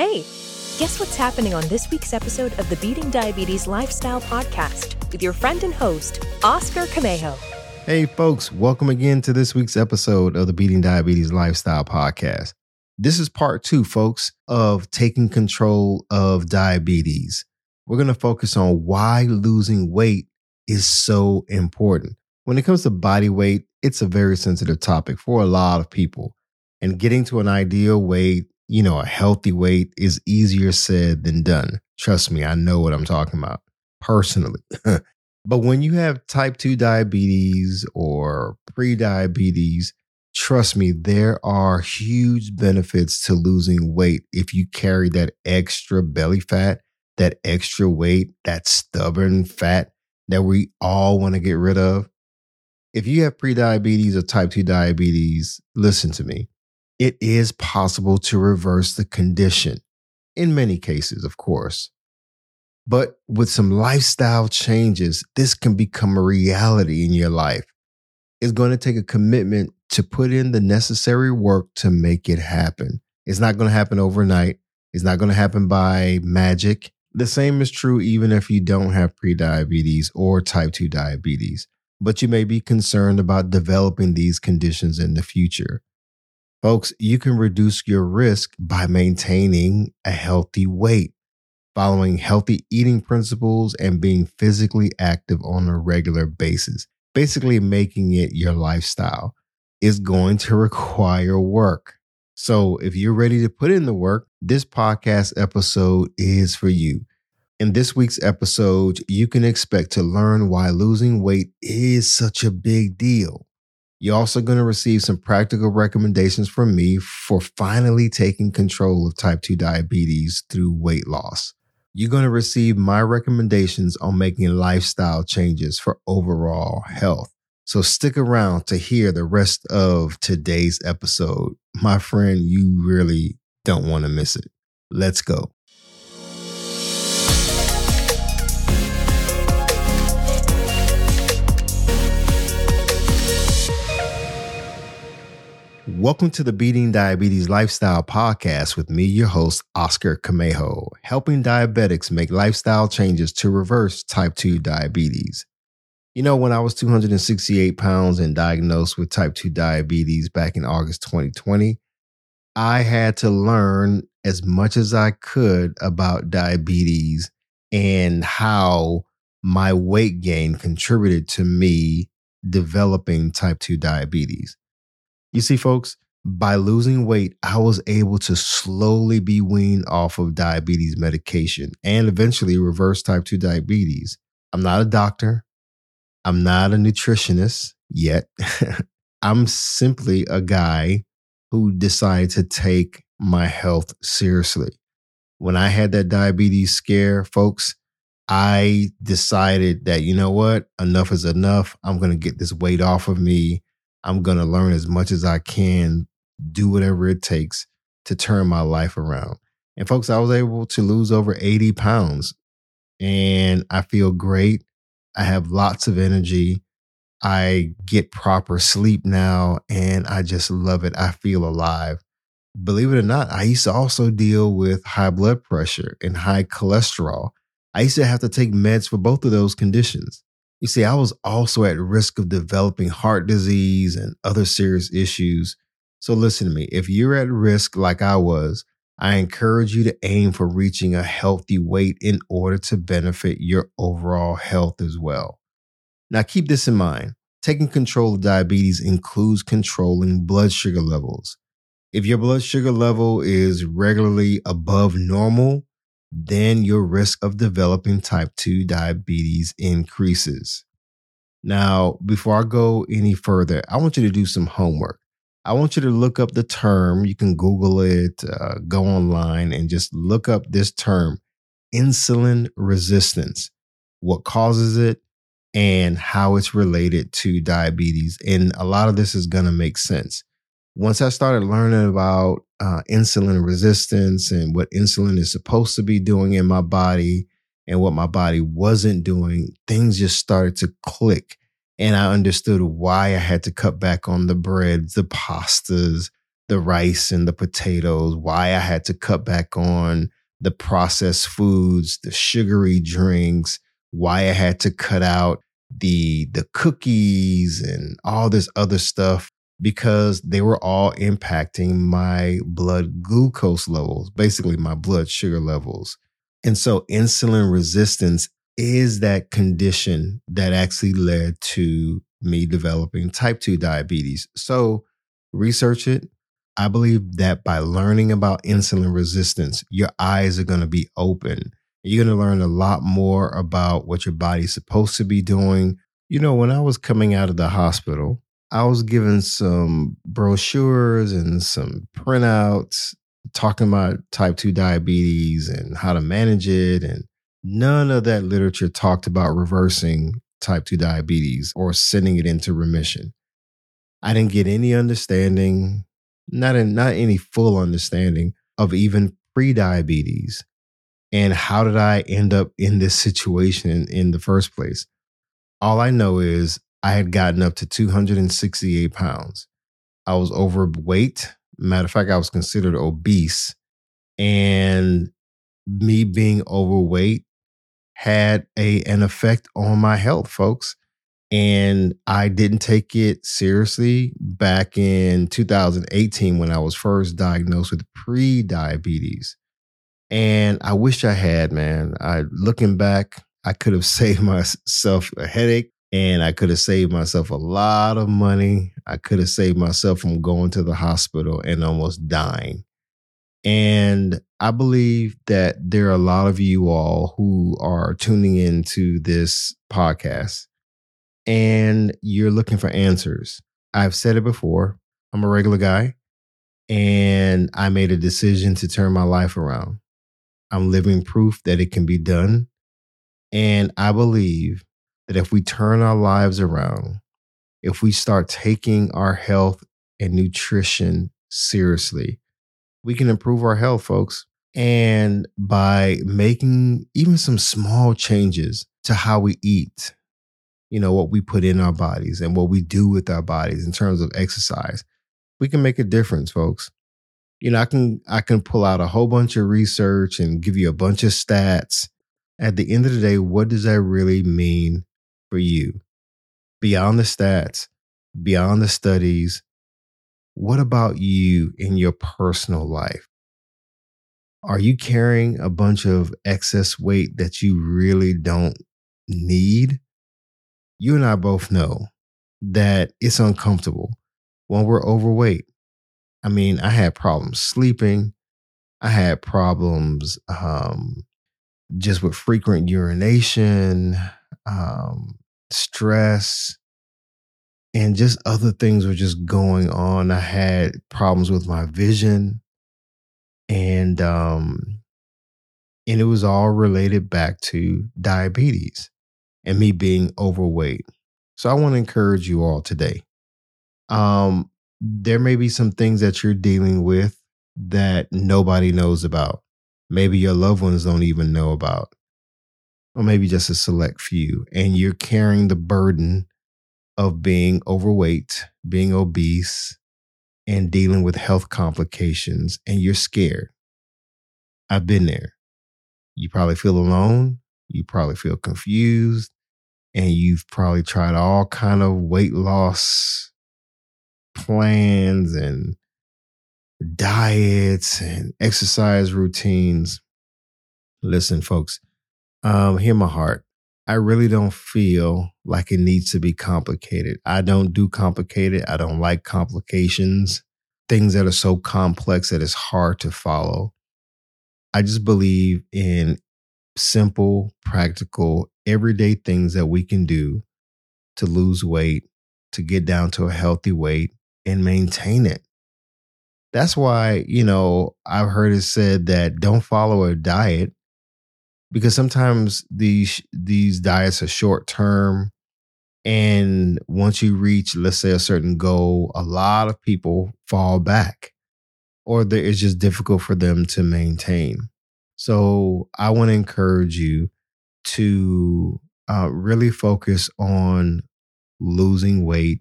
Hey, guess what's happening on this week's episode of the Beating Diabetes Lifestyle Podcast with your friend and host, Oscar Camejo. Hey, folks, welcome again to this week's episode of the Beating Diabetes Lifestyle Podcast. This is part two, folks, of taking control of diabetes. We're going to focus on why losing weight is so important. When it comes to body weight, it's a very sensitive topic for a lot of people. And getting to an ideal weight you know, a healthy weight is easier said than done. Trust me, I know what I'm talking about personally. but when you have type 2 diabetes or pre-diabetes, trust me, there are huge benefits to losing weight if you carry that extra belly fat, that extra weight, that stubborn fat that we all want to get rid of. If you have pre-diabetes or type 2 diabetes, listen to me it is possible to reverse the condition in many cases, of course. But with some lifestyle changes, this can become a reality in your life. It's going to take a commitment to put in the necessary work to make it happen. It's not going to happen overnight. It's not going to happen by magic. The same is true even if you don't have prediabetes or type 2 diabetes, but you may be concerned about developing these conditions in the future. Folks, you can reduce your risk by maintaining a healthy weight, following healthy eating principles, and being physically active on a regular basis. Basically, making it your lifestyle is going to require work. So, if you're ready to put in the work, this podcast episode is for you. In this week's episode, you can expect to learn why losing weight is such a big deal you're also going to receive some practical recommendations from me for finally taking control of type 2 diabetes through weight loss. You're going to receive my recommendations on making lifestyle changes for overall health. So stick around to hear the rest of today's episode. My friend, you really don't want to miss it. Let's go. Welcome to the Beating Diabetes Lifestyle Podcast with me, your host, Oscar Camejo, helping diabetics make lifestyle changes to reverse type 2 diabetes. You know, when I was 268 pounds and diagnosed with type 2 diabetes back in August 2020, I had to learn as much as I could about diabetes and how my weight gain contributed to me developing type 2 diabetes. You see, folks, by losing weight, I was able to slowly be weaned off of diabetes medication and eventually reverse type 2 diabetes. I'm not a doctor. I'm not a nutritionist yet. I'm simply a guy who decided to take my health seriously. When I had that diabetes scare, folks, I decided that, you know what? Enough is enough. I'm going to get this weight off of me. I'm going to learn as much as I can, do whatever it takes to turn my life around. And folks, I was able to lose over 80 pounds and I feel great. I have lots of energy. I get proper sleep now and I just love it. I feel alive. Believe it or not, I used to also deal with high blood pressure and high cholesterol. I used to have to take meds for both of those conditions. You see, I was also at risk of developing heart disease and other serious issues. So listen to me. If you're at risk like I was, I encourage you to aim for reaching a healthy weight in order to benefit your overall health as well. Now, keep this in mind. Taking control of diabetes includes controlling blood sugar levels. If your blood sugar level is regularly above normal, then your risk of developing type 2 diabetes increases. Now, before I go any further, I want you to do some homework. I want you to look up the term. You can Google it, uh, go online, and just look up this term insulin resistance, what causes it, and how it's related to diabetes. And a lot of this is going to make sense. Once I started learning about uh, insulin resistance and what insulin is supposed to be doing in my body and what my body wasn't doing, things just started to click. And I understood why I had to cut back on the bread, the pastas, the rice and the potatoes, why I had to cut back on the processed foods, the sugary drinks, why I had to cut out the the cookies and all this other stuff because they were all impacting my blood glucose levels, basically my blood sugar levels. And so insulin resistance is that condition that actually led to me developing type 2 diabetes. So research it. I believe that by learning about insulin resistance, your eyes are going to be open. You're going to learn a lot more about what your body's supposed to be doing. You know, when I was coming out of the hospital, I was given some brochures and some printouts talking about type 2 diabetes and how to manage it. And none of that literature talked about reversing type 2 diabetes or sending it into remission. I didn't get any understanding, not, not any full understanding of even pre-diabetes. And how did I end up in this situation in, in the first place? All I know is I had gotten up to 268 pounds. I was overweight. Matter of fact, I was considered obese. And me being overweight had a an effect on my health, folks. And I didn't take it seriously back in 2018 when I was first diagnosed with pre-diabetes. And I wish I had, man. I looking back, I could have saved myself a headache and I could have saved myself a lot of money. I could have saved myself from going to the hospital and almost dying. And I believe that there are a lot of you all who are tuning into this podcast and you're looking for answers. I've said it before. I'm a regular guy and I made a decision to turn my life around. I'm living proof that it can be done. And I believe that if we turn our lives around, if we start taking our health and nutrition seriously, we can improve our health, folks. And by making even some small changes to how we eat, you know, what we put in our bodies and what we do with our bodies in terms of exercise, we can make a difference, folks. You know, I can I can pull out a whole bunch of research and give you a bunch of stats. At the end of the day, what does that really mean for you beyond the stats, beyond the studies? What about you in your personal life? Are you carrying a bunch of excess weight that you really don't need? You and I both know that it's uncomfortable when we're overweight. I mean, I had problems sleeping. I had problems um, just with frequent urination. Um, stress, and just other things were just going on. I had problems with my vision, and um, and it was all related back to diabetes and me being overweight. So I want to encourage you all today. Um, there may be some things that you're dealing with that nobody knows about. Maybe your loved ones don't even know about or maybe just a select few, and you're carrying the burden of being overweight, being obese, and dealing with health complications, and you're scared. I've been there. You probably feel alone. You probably feel confused, and you've probably tried all kind of weight loss plans and diets and exercise routines. Listen, folks, um, hear my heart. I really don't feel like it needs to be complicated. I don't do complicated. I don't like complications, things that are so complex that it's hard to follow. I just believe in simple, practical, everyday things that we can do to lose weight, to get down to a healthy weight and maintain it. That's why, you know, I've heard it said that don't follow a diet because sometimes these these diets are short term and once you reach let's say a certain goal a lot of people fall back or it's just difficult for them to maintain. So i want to encourage you to uh, really focus on losing weight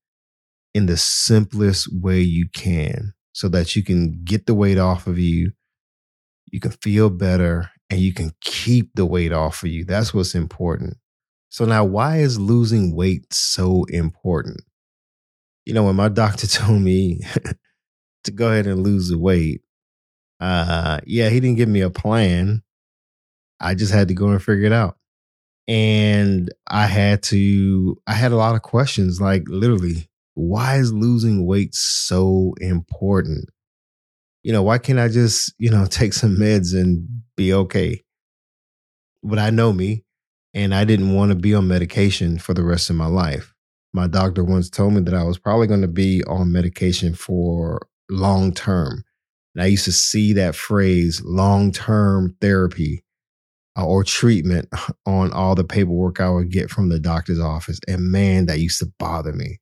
in the simplest way you can so that you can get the weight off of you, you can feel better, and you can keep the weight off of you. That's what's important. So, now why is losing weight so important? You know, when my doctor told me to go ahead and lose the weight, uh, yeah, he didn't give me a plan. I just had to go and figure it out. And I had to, I had a lot of questions like literally, why is losing weight so important? You know, why can't I just, you know, take some meds and be okay? But I know me and I didn't want to be on medication for the rest of my life. My doctor once told me that I was probably going to be on medication for long term. And I used to see that phrase long term therapy uh, or treatment on all the paperwork I would get from the doctor's office. And man, that used to bother me.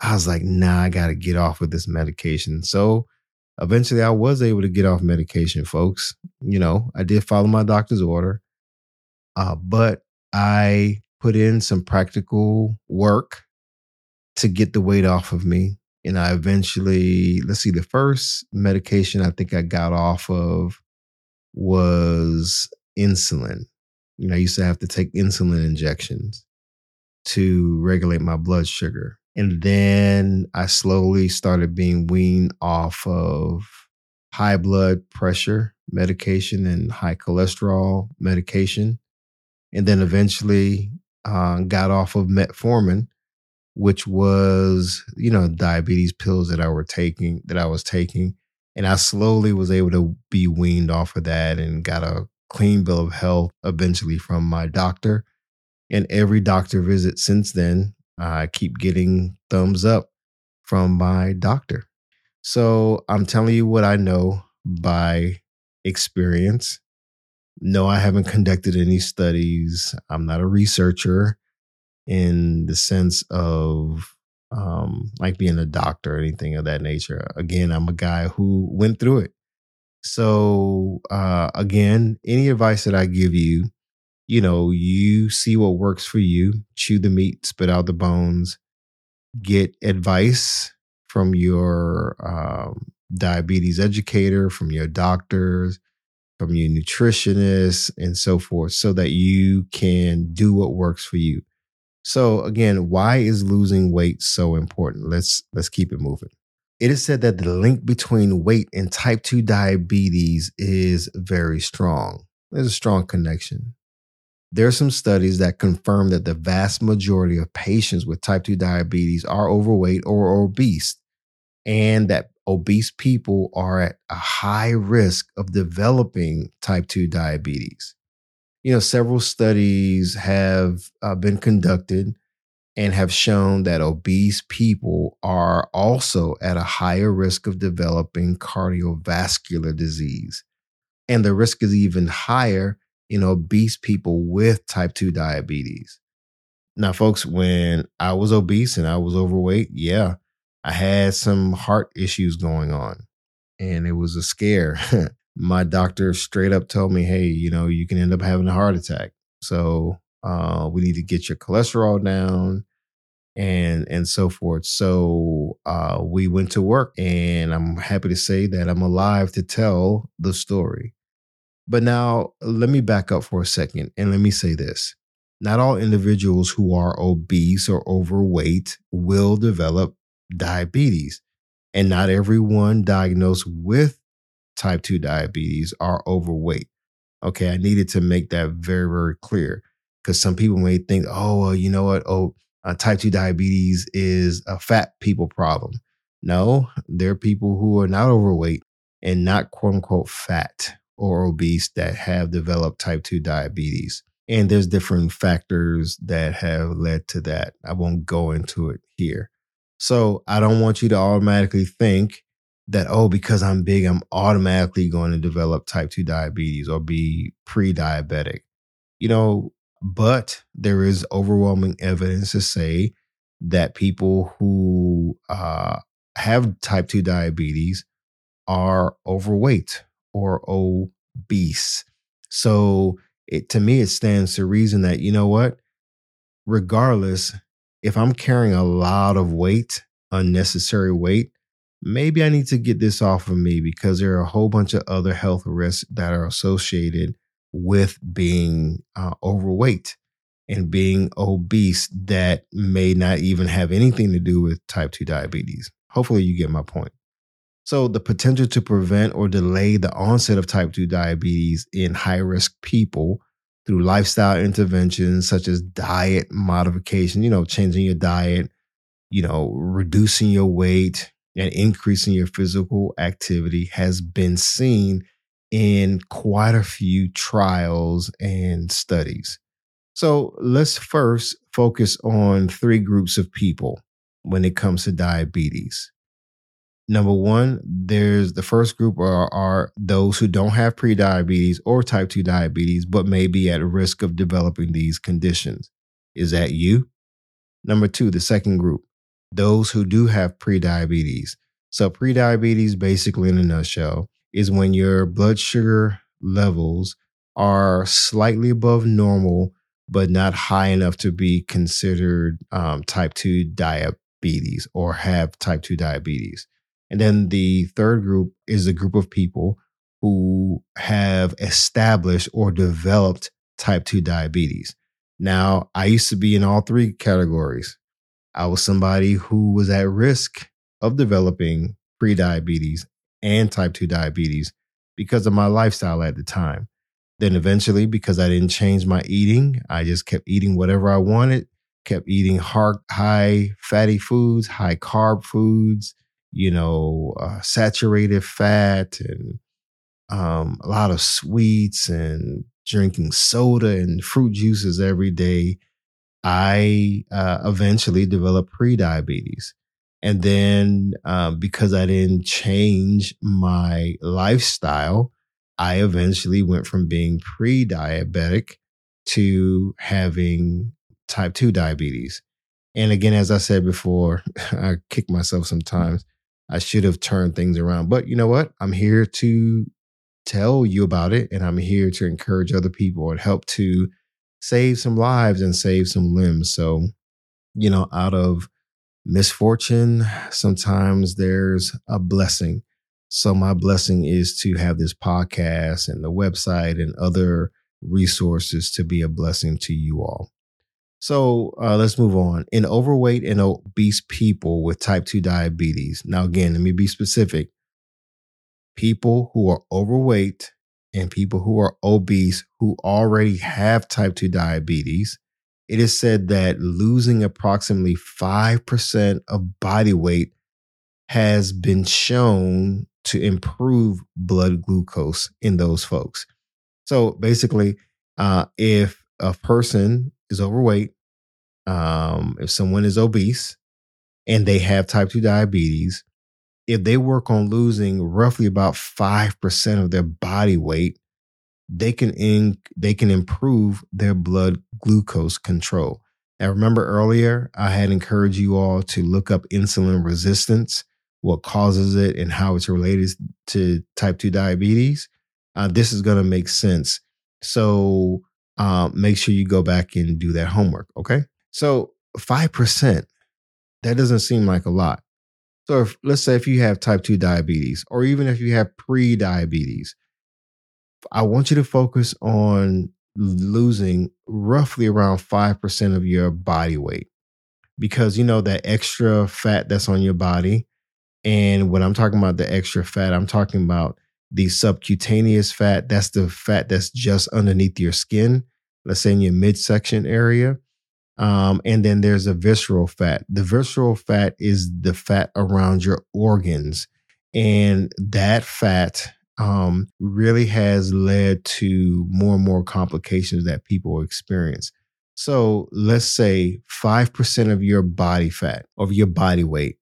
I was like, nah, I got to get off with this medication. So eventually I was able to get off medication, folks. You know, I did follow my doctor's order, uh, but I put in some practical work to get the weight off of me. And I eventually, let's see, the first medication I think I got off of was insulin. You know, I used to have to take insulin injections to regulate my blood sugar. And then I slowly started being weaned off of high blood pressure medication and high cholesterol medication. And then eventually uh, got off of metformin, which was, you know, diabetes pills that I were taking, that I was taking. And I slowly was able to be weaned off of that and got a clean bill of health eventually from my doctor. And every doctor visit since then, I keep getting thumbs up from my doctor. So I'm telling you what I know by experience. No, I haven't conducted any studies. I'm not a researcher in the sense of um, like being a doctor or anything of that nature. Again, I'm a guy who went through it. So, uh, again, any advice that I give you, you know, you see what works for you, chew the meat, spit out the bones, get advice from your um, diabetes educator, from your doctors, from your nutritionist, and so forth, so that you can do what works for you. So again, why is losing weight so important? Let's let's keep it moving. It is said that the link between weight and type 2 diabetes is very strong. There's a strong connection. There are some studies that confirm that the vast majority of patients with type 2 diabetes are overweight or obese, and that obese people are at a high risk of developing type 2 diabetes. You know, several studies have uh, been conducted and have shown that obese people are also at a higher risk of developing cardiovascular disease. And the risk is even higher in obese people with type 2 diabetes. Now, folks, when I was obese and I was overweight, yeah, I had some heart issues going on and it was a scare. My doctor straight up told me, hey, you know, you can end up having a heart attack. So uh, we need to get your cholesterol down and and so forth. So uh, we went to work, and I'm happy to say that I'm alive to tell the story. But now let me back up for a second, and let me say this: not all individuals who are obese or overweight will develop diabetes, and not everyone diagnosed with type 2 diabetes are overweight. Okay, I needed to make that very, very clear because some people may think, oh, well, you know what? Oh, uh, type 2 diabetes is a fat people problem. No, there are people who are not overweight and not quote unquote fat or obese that have developed type 2 diabetes. And there's different factors that have led to that. I won't go into it here. So I don't want you to automatically think that, oh, because I'm big, I'm automatically going to develop type 2 diabetes or be pre diabetic. You know, but there is overwhelming evidence to say that people who uh, have type 2 diabetes are overweight or obese. So it to me it stands to reason that you know what regardless if I'm carrying a lot of weight, unnecessary weight, maybe I need to get this off of me because there are a whole bunch of other health risks that are associated with being uh, overweight and being obese that may not even have anything to do with type 2 diabetes. Hopefully, you get my point. So, the potential to prevent or delay the onset of type 2 diabetes in high risk people through lifestyle interventions such as diet modification, you know, changing your diet, you know, reducing your weight and increasing your physical activity has been seen in quite a few trials and studies. So let's first focus on three groups of people when it comes to diabetes. Number one, there's the first group are, are those who don't have prediabetes or type 2 diabetes, but may be at risk of developing these conditions. Is that you? Number two, the second group, those who do have prediabetes. So, prediabetes, basically in a nutshell, is when your blood sugar levels are slightly above normal, but not high enough to be considered um, type 2 diabetes or have type 2 diabetes. And then the third group is a group of people who have established or developed type 2 diabetes. Now, I used to be in all three categories. I was somebody who was at risk of developing prediabetes and type 2 diabetes because of my lifestyle at the time. Then eventually, because I didn't change my eating, I just kept eating whatever I wanted, kept eating hard, high fatty foods, high carb foods, you know, uh, saturated fat and um, a lot of sweets and drinking soda and fruit juices every day, I uh, eventually developed prediabetes. And then um, because I didn't change my lifestyle, I eventually went from being pre diabetic to having type 2 diabetes. And again, as I said before, I kick myself sometimes I should have turned things around. But you know what? I'm here to tell you about it and I'm here to encourage other people and help to save some lives and save some limbs. So, you know, out of misfortune, sometimes there's a blessing. So, my blessing is to have this podcast and the website and other resources to be a blessing to you all. So uh, let's move on. In overweight and obese people with type 2 diabetes. Now, again, let me be specific. People who are overweight and people who are obese who already have type 2 diabetes, it is said that losing approximately 5% of body weight has been shown to improve blood glucose in those folks. So basically, uh, if a person is overweight, um, if someone is obese and they have type 2 diabetes, if they work on losing roughly about 5% of their body weight, they can in, they can improve their blood glucose control. Now remember earlier I had encouraged you all to look up insulin resistance, what causes it and how it's related to type 2 diabetes. Uh, this is going to make sense. So uh, make sure you go back and do that homework. Okay. So 5%, that doesn't seem like a lot. So if, let's say if you have type 2 diabetes, or even if you have pre diabetes, I want you to focus on losing roughly around 5% of your body weight because you know that extra fat that's on your body. And when I'm talking about the extra fat, I'm talking about the subcutaneous fat. That's the fat that's just underneath your skin, let's say in your midsection area. Um, and then there's a visceral fat. The visceral fat is the fat around your organs. And that fat um, really has led to more and more complications that people experience. So let's say 5% of your body fat, of your body weight,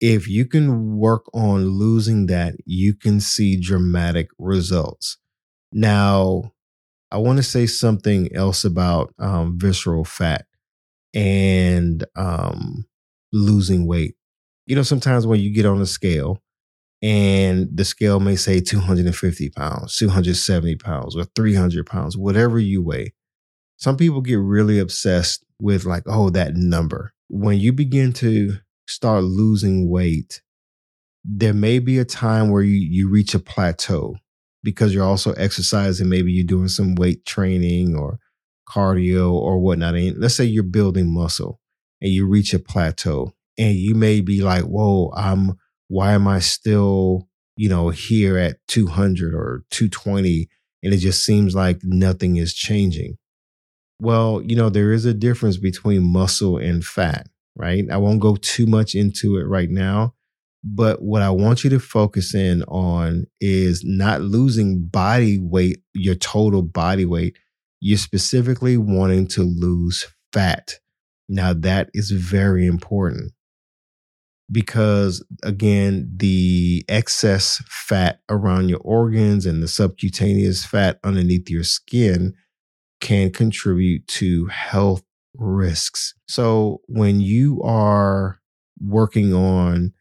if you can work on losing that, you can see dramatic results. Now, I want to say something else about um, visceral fat and um, losing weight. You know, sometimes when you get on a scale and the scale may say 250 pounds, 270 pounds, or 300 pounds, whatever you weigh, some people get really obsessed with, like, oh, that number. When you begin to start losing weight, there may be a time where you, you reach a plateau because you're also exercising. Maybe you're doing some weight training or cardio or whatnot. And let's say you're building muscle and you reach a plateau and you may be like, whoa, I'm, why am I still, you know, here at 200 or 220? And it just seems like nothing is changing. Well, you know, there is a difference between muscle and fat, right? I won't go too much into it right now. But what I want you to focus in on is not losing body weight, your total body weight. You're specifically wanting to lose fat. Now, that is very important because, again, the excess fat around your organs and the subcutaneous fat underneath your skin can contribute to health risks. So, when you are working on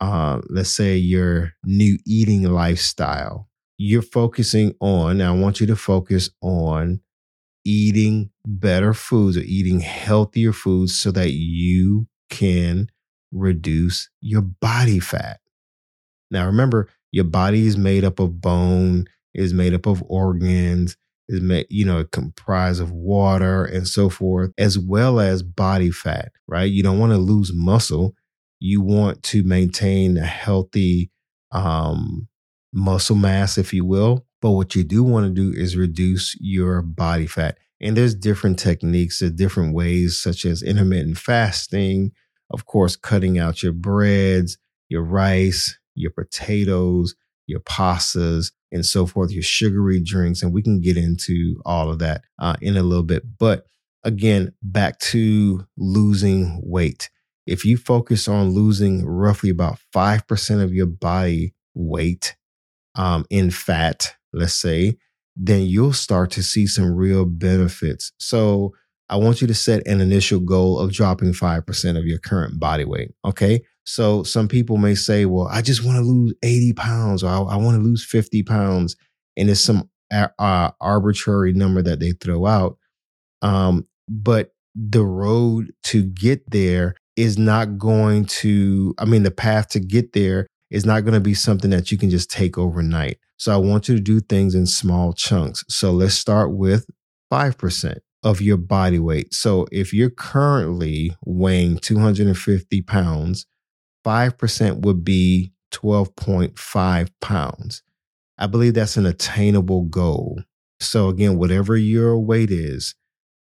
uh, let's say your new eating lifestyle, you're focusing on, I want you to focus on eating better foods or eating healthier foods so that you can reduce your body fat. Now, remember, your body is made up of bone, is made up of organs, is made, you know, comprised of water and so forth, as well as body fat, right? You don't want to lose muscle you want to maintain a healthy um, muscle mass, if you will. But what you do want to do is reduce your body fat. And there's different techniques, there's different ways, such as intermittent fasting, of course, cutting out your breads, your rice, your potatoes, your pastas, and so forth, your sugary drinks. And we can get into all of that uh, in a little bit. But again, back to losing weight if you focus on losing roughly about 5% of your body weight um, in fat, let's say, then you'll start to see some real benefits. So I want you to set an initial goal of dropping 5% of your current body weight. Okay. So some people may say, well, I just want to lose 80 pounds or I, I want to lose 50 pounds. And it's some uh, arbitrary number that they throw out. Um, but the road to get there is not going to, I mean, the path to get there is not going to be something that you can just take overnight. So I want you to do things in small chunks. So let's start with 5% of your body weight. So if you're currently weighing 250 pounds, 5% would be 12.5 pounds. I believe that's an attainable goal. So again, whatever your weight is,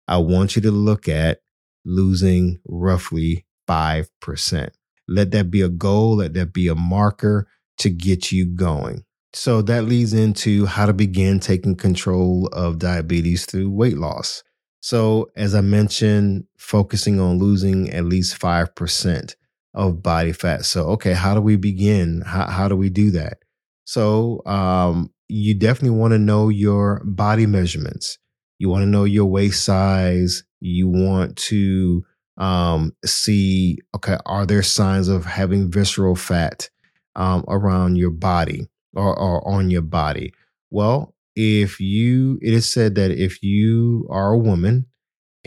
I want you to look at losing roughly 5%. Let that be a goal, let that be a marker to get you going. So that leads into how to begin taking control of diabetes through weight loss. So, as I mentioned, focusing on losing at least 5% of body fat. So, okay, how do we begin? How, how do we do that? So, um, you definitely want to know your body measurements. You want to know your waist size. You want to um, see okay, are there signs of having visceral fat um, around your body or, or on your body? Well, if you, it is said that if you are a woman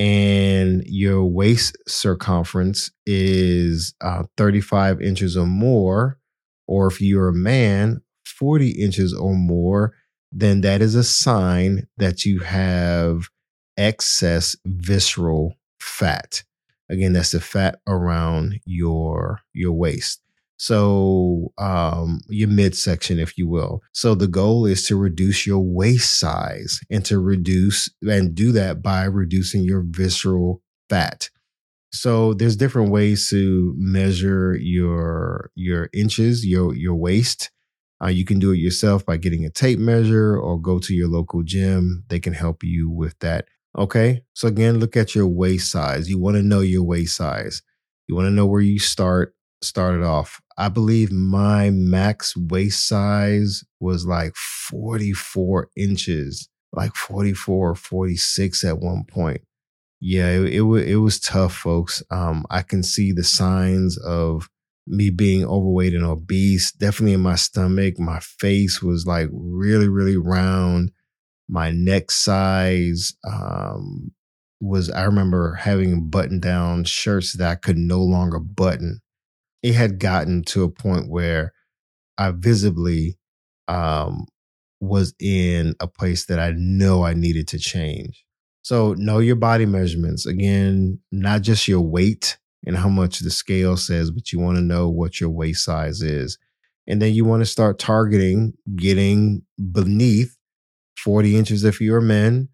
and your waist circumference is uh, 35 inches or more, or if you're a man, 40 inches or more, then that is a sign that you have excess visceral fat. Again, that's the fat around your your waist. So um, your midsection, if you will. So the goal is to reduce your waist size and to reduce and do that by reducing your visceral fat. So there's different ways to measure your your inches, your your waist. Uh, you can do it yourself by getting a tape measure or go to your local gym. They can help you with that. Okay. So again, look at your waist size. You want to know your waist size. You want to know where you start started off. I believe my max waist size was like 44 inches, like 44 or 46 at one point. Yeah, it, it, it was tough, folks. Um, I can see the signs of me being overweight and obese, definitely in my stomach. My face was like really, really round my neck size um, was I remember having button down shirts that I could no longer button. It had gotten to a point where I visibly um, was in a place that I know I needed to change. So know your body measurements. Again, not just your weight and how much the scale says, but you want to know what your waist size is. And then you want to start targeting getting beneath 40 inches if you're a man,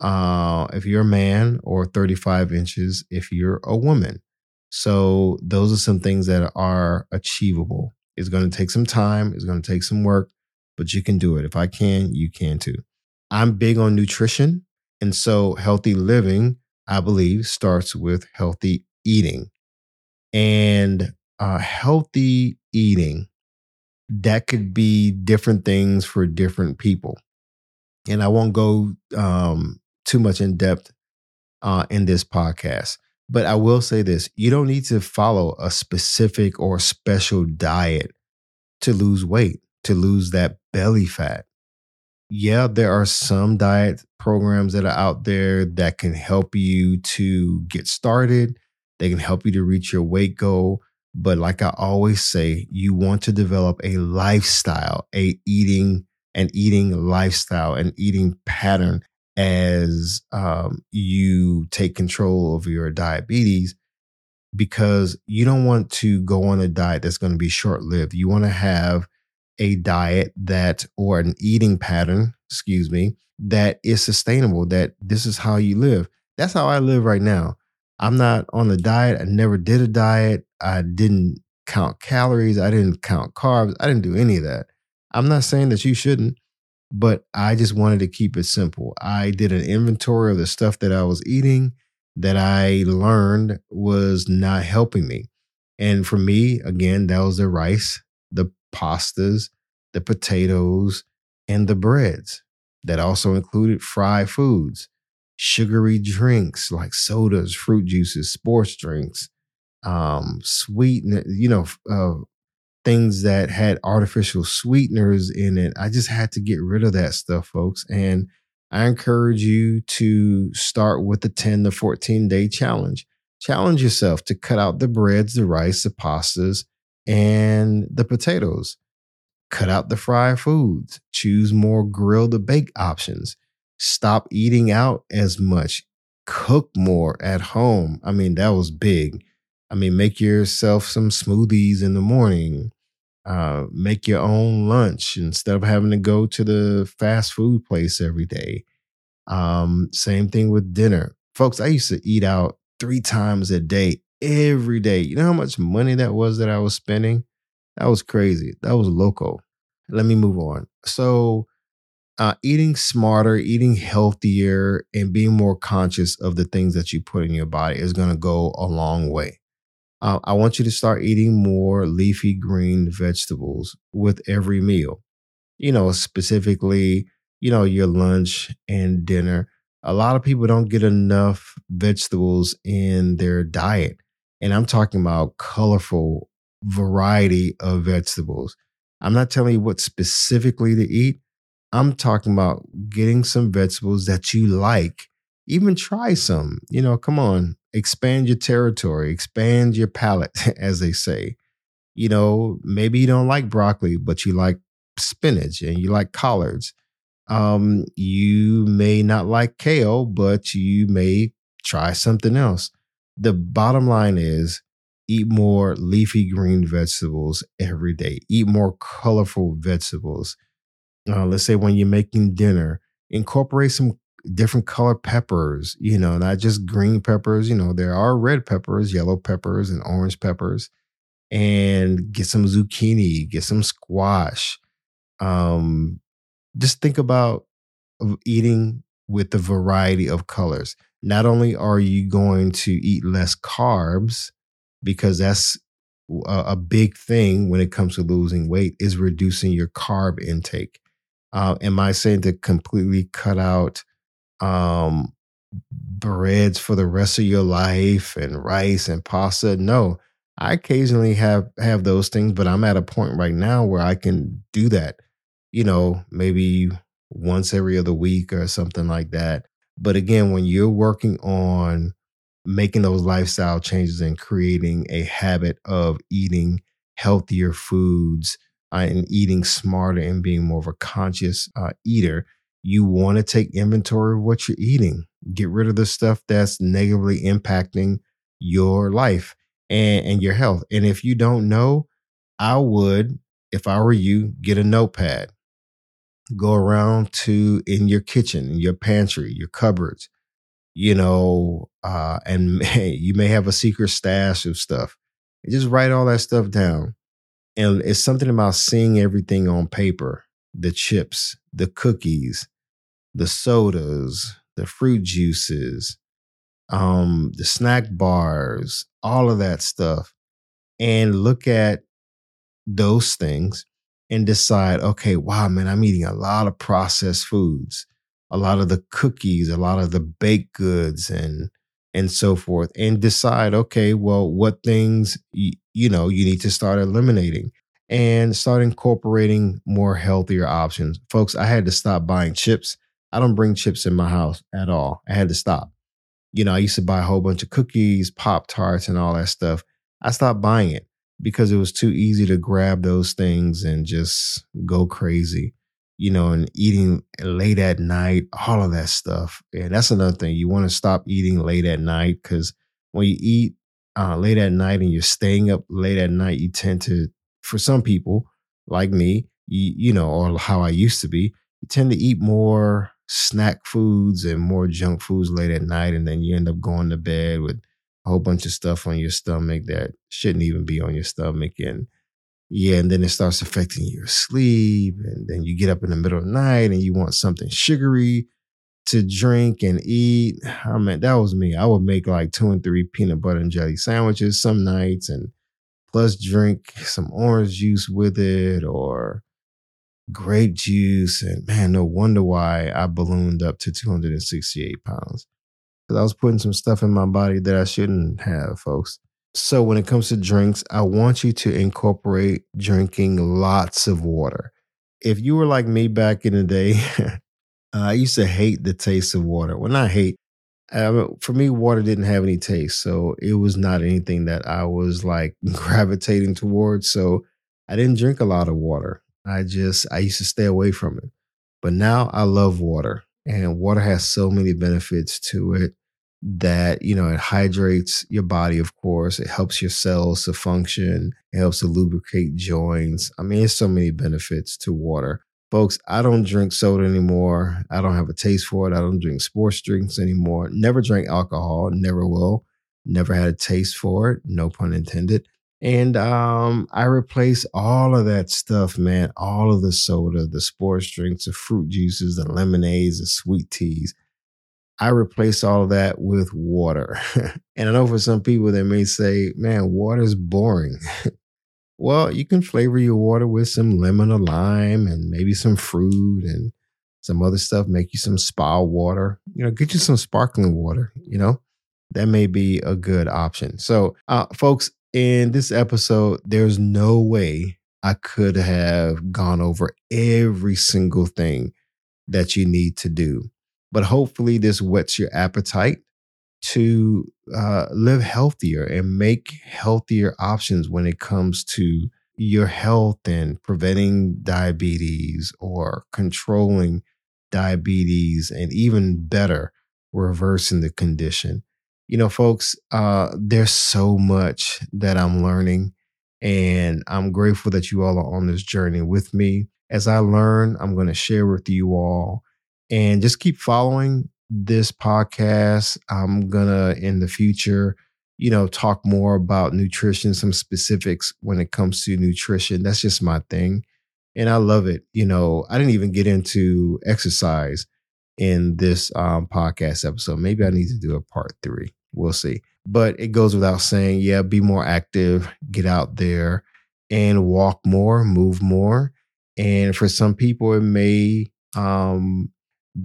uh, if you're a man, or 35 inches if you're a woman. So those are some things that are achievable. It's going to take some time, it's going to take some work, but you can do it. If I can, you can too. I'm big on nutrition. And so healthy living, I believe, starts with healthy eating. And uh, healthy eating, that could be different things for different people. And I won't go um, too much in depth uh, in this podcast. But I will say this you don't need to follow a specific or special diet to lose weight, to lose that belly fat. Yeah, there are some diet programs that are out there that can help you to get started. They can help you to reach your weight goal. But like I always say, you want to develop a lifestyle, a eating and eating lifestyle, and eating pattern as um, you take control of your diabetes because you don't want to go on a diet that's going to be short lived. You want to have a diet that, or an eating pattern, excuse me, that is sustainable, that this is how you live. That's how I live right now. I'm not on a diet. I never did a diet. I didn't count calories. I didn't count carbs. I didn't do any of that. I'm not saying that you shouldn't but I just wanted to keep it simple. I did an inventory of the stuff that I was eating that I learned was not helping me. And for me, again, that was the rice, the pastas, the potatoes, and the breads. That also included fried foods, sugary drinks like sodas, fruit juices, sports drinks, um, sweet, you know, uh, things that had artificial sweeteners in it. I just had to get rid of that stuff, folks. And I encourage you to start with the 10 to 14 day challenge. Challenge yourself to cut out the breads, the rice, the pastas, and the potatoes. Cut out the fried foods. Choose more grilled to bake options. Stop eating out as much. Cook more at home. I mean, that was big. I mean, make yourself some smoothies in the morning. Uh, make your own lunch instead of having to go to the fast food place every day. Um, same thing with dinner. Folks, I used to eat out three times a day, every day. You know how much money that was that I was spending? That was crazy. That was loco. Let me move on. So, uh, eating smarter, eating healthier, and being more conscious of the things that you put in your body is going to go a long way uh, I want you to start eating more leafy green vegetables with every meal. You know, specifically, you know, your lunch and dinner. A lot of people don't get enough vegetables in their diet. And I'm talking about colorful variety of vegetables. I'm not telling you what specifically to eat. I'm talking about getting some vegetables that you like. Even try some. You know, come on expand your territory, expand your palate, as they say. You know, maybe you don't like broccoli, but you like spinach and you like collards. Um, you may not like kale, but you may try something else. The bottom line is eat more leafy green vegetables every day, eat more colorful vegetables. Uh, let's say when you're making dinner, incorporate some different color peppers, you know, not just green peppers. You know, there are red peppers, yellow peppers, and orange peppers. And get some zucchini, get some squash. Um, just think about eating with the variety of colors. Not only are you going to eat less carbs, because that's a, a big thing when it comes to losing weight, is reducing your carb intake. Uh, am I saying to completely cut out um, breads for the rest of your life and rice and pasta. No, I occasionally have have those things, but I'm at a point right now where I can do that. You know, maybe once every other week or something like that. But again, when you're working on making those lifestyle changes and creating a habit of eating healthier foods uh, and eating smarter and being more of a conscious uh, eater, you want to take inventory of what you're eating. Get rid of the stuff that's negatively impacting your life and, and your health. And if you don't know, I would, if I were you, get a notepad. Go around to in your kitchen, your pantry, your cupboards, you know, uh, and you may have a secret stash of stuff. Just write all that stuff down. And it's something about seeing everything on paper the chips, the cookies, the sodas, the fruit juices, um, the snack bars, all of that stuff, and look at those things and decide, okay, wow, man, I'm eating a lot of processed foods, a lot of the cookies, a lot of the baked goods, and and so forth, and decide, okay, well, what things y- you know you need to start eliminating and start incorporating more healthier options. Folks, I had to stop buying chips. I don't bring chips in my house at all. I had to stop. You know, I used to buy a whole bunch of cookies, Pop Tarts, and all that stuff. I stopped buying it because it was too easy to grab those things and just go crazy, you know, and eating late at night, all of that stuff. And that's another thing. You want to stop eating late at night because when you eat uh, late at night and you're staying up late at night, you tend to for some people like me, you, you know, or how I used to be, you tend to eat more snack foods and more junk foods late at night. And then you end up going to bed with a whole bunch of stuff on your stomach that shouldn't even be on your stomach. And yeah, and then it starts affecting your sleep. And then you get up in the middle of the night and you want something sugary to drink and eat. I mean, that was me. I would make like two and three peanut butter and jelly sandwiches some nights and plus drink some orange juice with it or grape juice. And man, no wonder why I ballooned up to 268 pounds. Because I was putting some stuff in my body that I shouldn't have, folks. So when it comes to drinks, I want you to incorporate drinking lots of water. If you were like me back in the day, I used to hate the taste of water. Well, not hate, um, for me, water didn't have any taste, so it was not anything that I was like gravitating towards. So I didn't drink a lot of water. I just I used to stay away from it. But now I love water, and water has so many benefits to it that you know it hydrates your body. Of course, it helps your cells to function. It helps to lubricate joints. I mean, there's so many benefits to water folks, I don't drink soda anymore. I don't have a taste for it. I don't drink sports drinks anymore. Never drank alcohol, never will. Never had a taste for it, no pun intended. And um, I replace all of that stuff, man. All of the soda, the sports drinks, the fruit juices, the lemonades, the sweet teas. I replace all of that with water. and I know for some people they may say, man, water's boring. Well, you can flavor your water with some lemon or lime and maybe some fruit and some other stuff. Make you some spa water. You know, get you some sparkling water. You know, that may be a good option. So, uh, folks, in this episode, there's no way I could have gone over every single thing that you need to do. But hopefully, this whets your appetite to uh, live healthier and make healthier options when it comes to your health and preventing diabetes or controlling diabetes and even better reversing the condition. You know folks uh there's so much that i'm learning and i'm grateful that you all are on this journey with me. As i learn i'm going to share with you all and just keep following this podcast. I'm gonna in the future, you know, talk more about nutrition, some specifics when it comes to nutrition. That's just my thing. And I love it. You know, I didn't even get into exercise in this um, podcast episode. Maybe I need to do a part three. We'll see. But it goes without saying, yeah, be more active, get out there and walk more, move more. And for some people, it may um,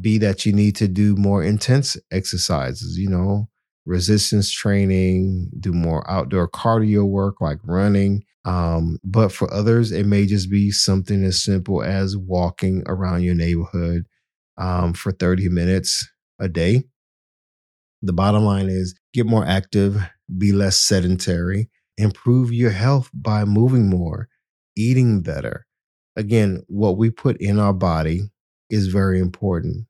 be that you need to do more intense exercises, you know, resistance training, do more outdoor cardio work like running. Um, but for others, it may just be something as simple as walking around your neighborhood um, for 30 minutes a day. The bottom line is get more active, be less sedentary, improve your health by moving more, eating better, again, what we put in our body is very important.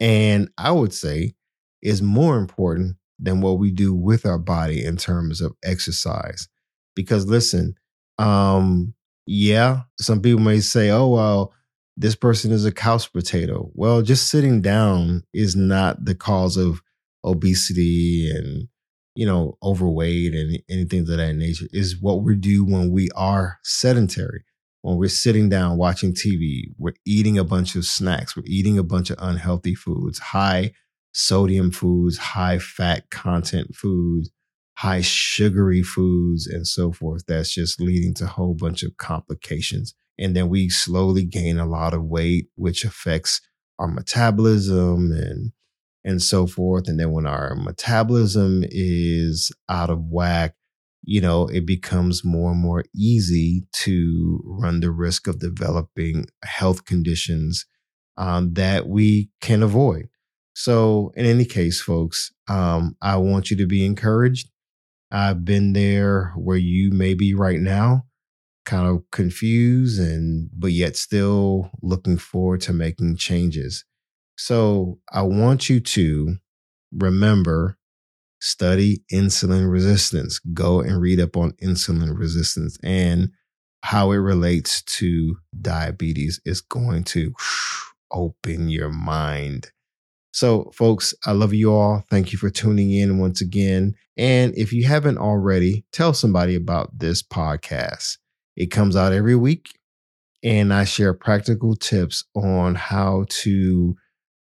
And I would say is more important than what we do with our body in terms of exercise. Because listen, um, yeah, some people may say, oh, well, this person is a couch potato. Well, just sitting down is not the cause of obesity and you know overweight and anything of that nature is what we do when we are sedentary when we're sitting down watching tv we're eating a bunch of snacks we're eating a bunch of unhealthy foods high sodium foods high fat content foods high sugary foods and so forth that's just leading to a whole bunch of complications and then we slowly gain a lot of weight which affects our metabolism and and so forth. And then when our metabolism is out of whack, you know, it becomes more and more easy to run the risk of developing health conditions um, that we can avoid. So, in any case, folks, um, I want you to be encouraged. I've been there where you may be right now, kind of confused and but yet still looking forward to making changes. So I want you to remember study insulin resistance. Go and read up on insulin resistance and how it relates to diabetes is going to open your mind. So, folks, I love you all. Thank you for tuning in once again. And if you haven't already, tell somebody about this podcast. It comes out every week, and I share practical tips on how to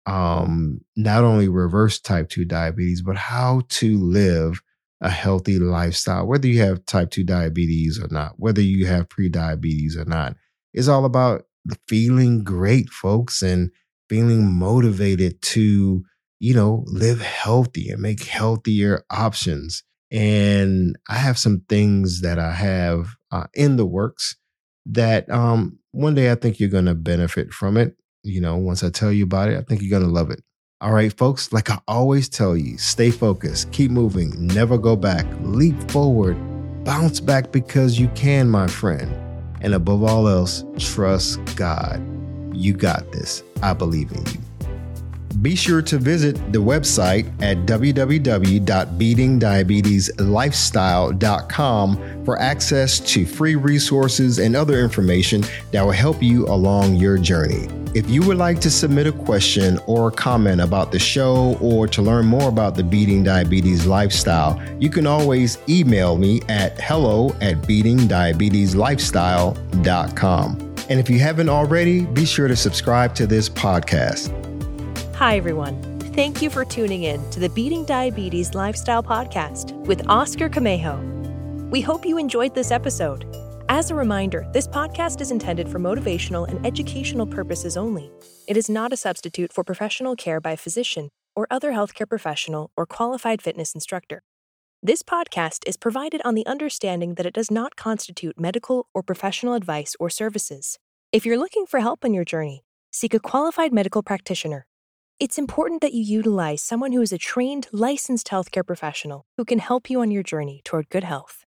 um, not only reverse type 2 diabetes, but how to live a healthy lifestyle, whether you have type 2 diabetes or not, whether you have pre-diabetes or not. It's all about feeling great, folks, and feeling motivated to, you know, live healthy and make healthier options. And I have some things that I have uh, in the works that um, one day I think you're going to benefit from it you know, once I tell you about it, I think you're going to love it. All right, folks, like I always tell you, stay focused, keep moving, never go back, leap forward, bounce back because you can, my friend. And above all else, trust God. You got this. I believe in you. Be sure to visit the website at www.beatingdiabeteslifestyle.com for access to free resources and other information that will help you along your journey. If you would like to submit a question or comment about the show or to learn more about the Beating Diabetes lifestyle, you can always email me at hello at beatingdiabeteslifestyle.com. And if you haven't already, be sure to subscribe to this podcast. Hi, everyone. Thank you for tuning in to the Beating Diabetes Lifestyle Podcast with Oscar Camejo. We hope you enjoyed this episode. As a reminder, this podcast is intended for motivational and educational purposes only. It is not a substitute for professional care by a physician or other healthcare professional or qualified fitness instructor. This podcast is provided on the understanding that it does not constitute medical or professional advice or services. If you're looking for help on your journey, seek a qualified medical practitioner it's important that you utilize someone who is a trained, licensed healthcare professional who can help you on your journey toward good health.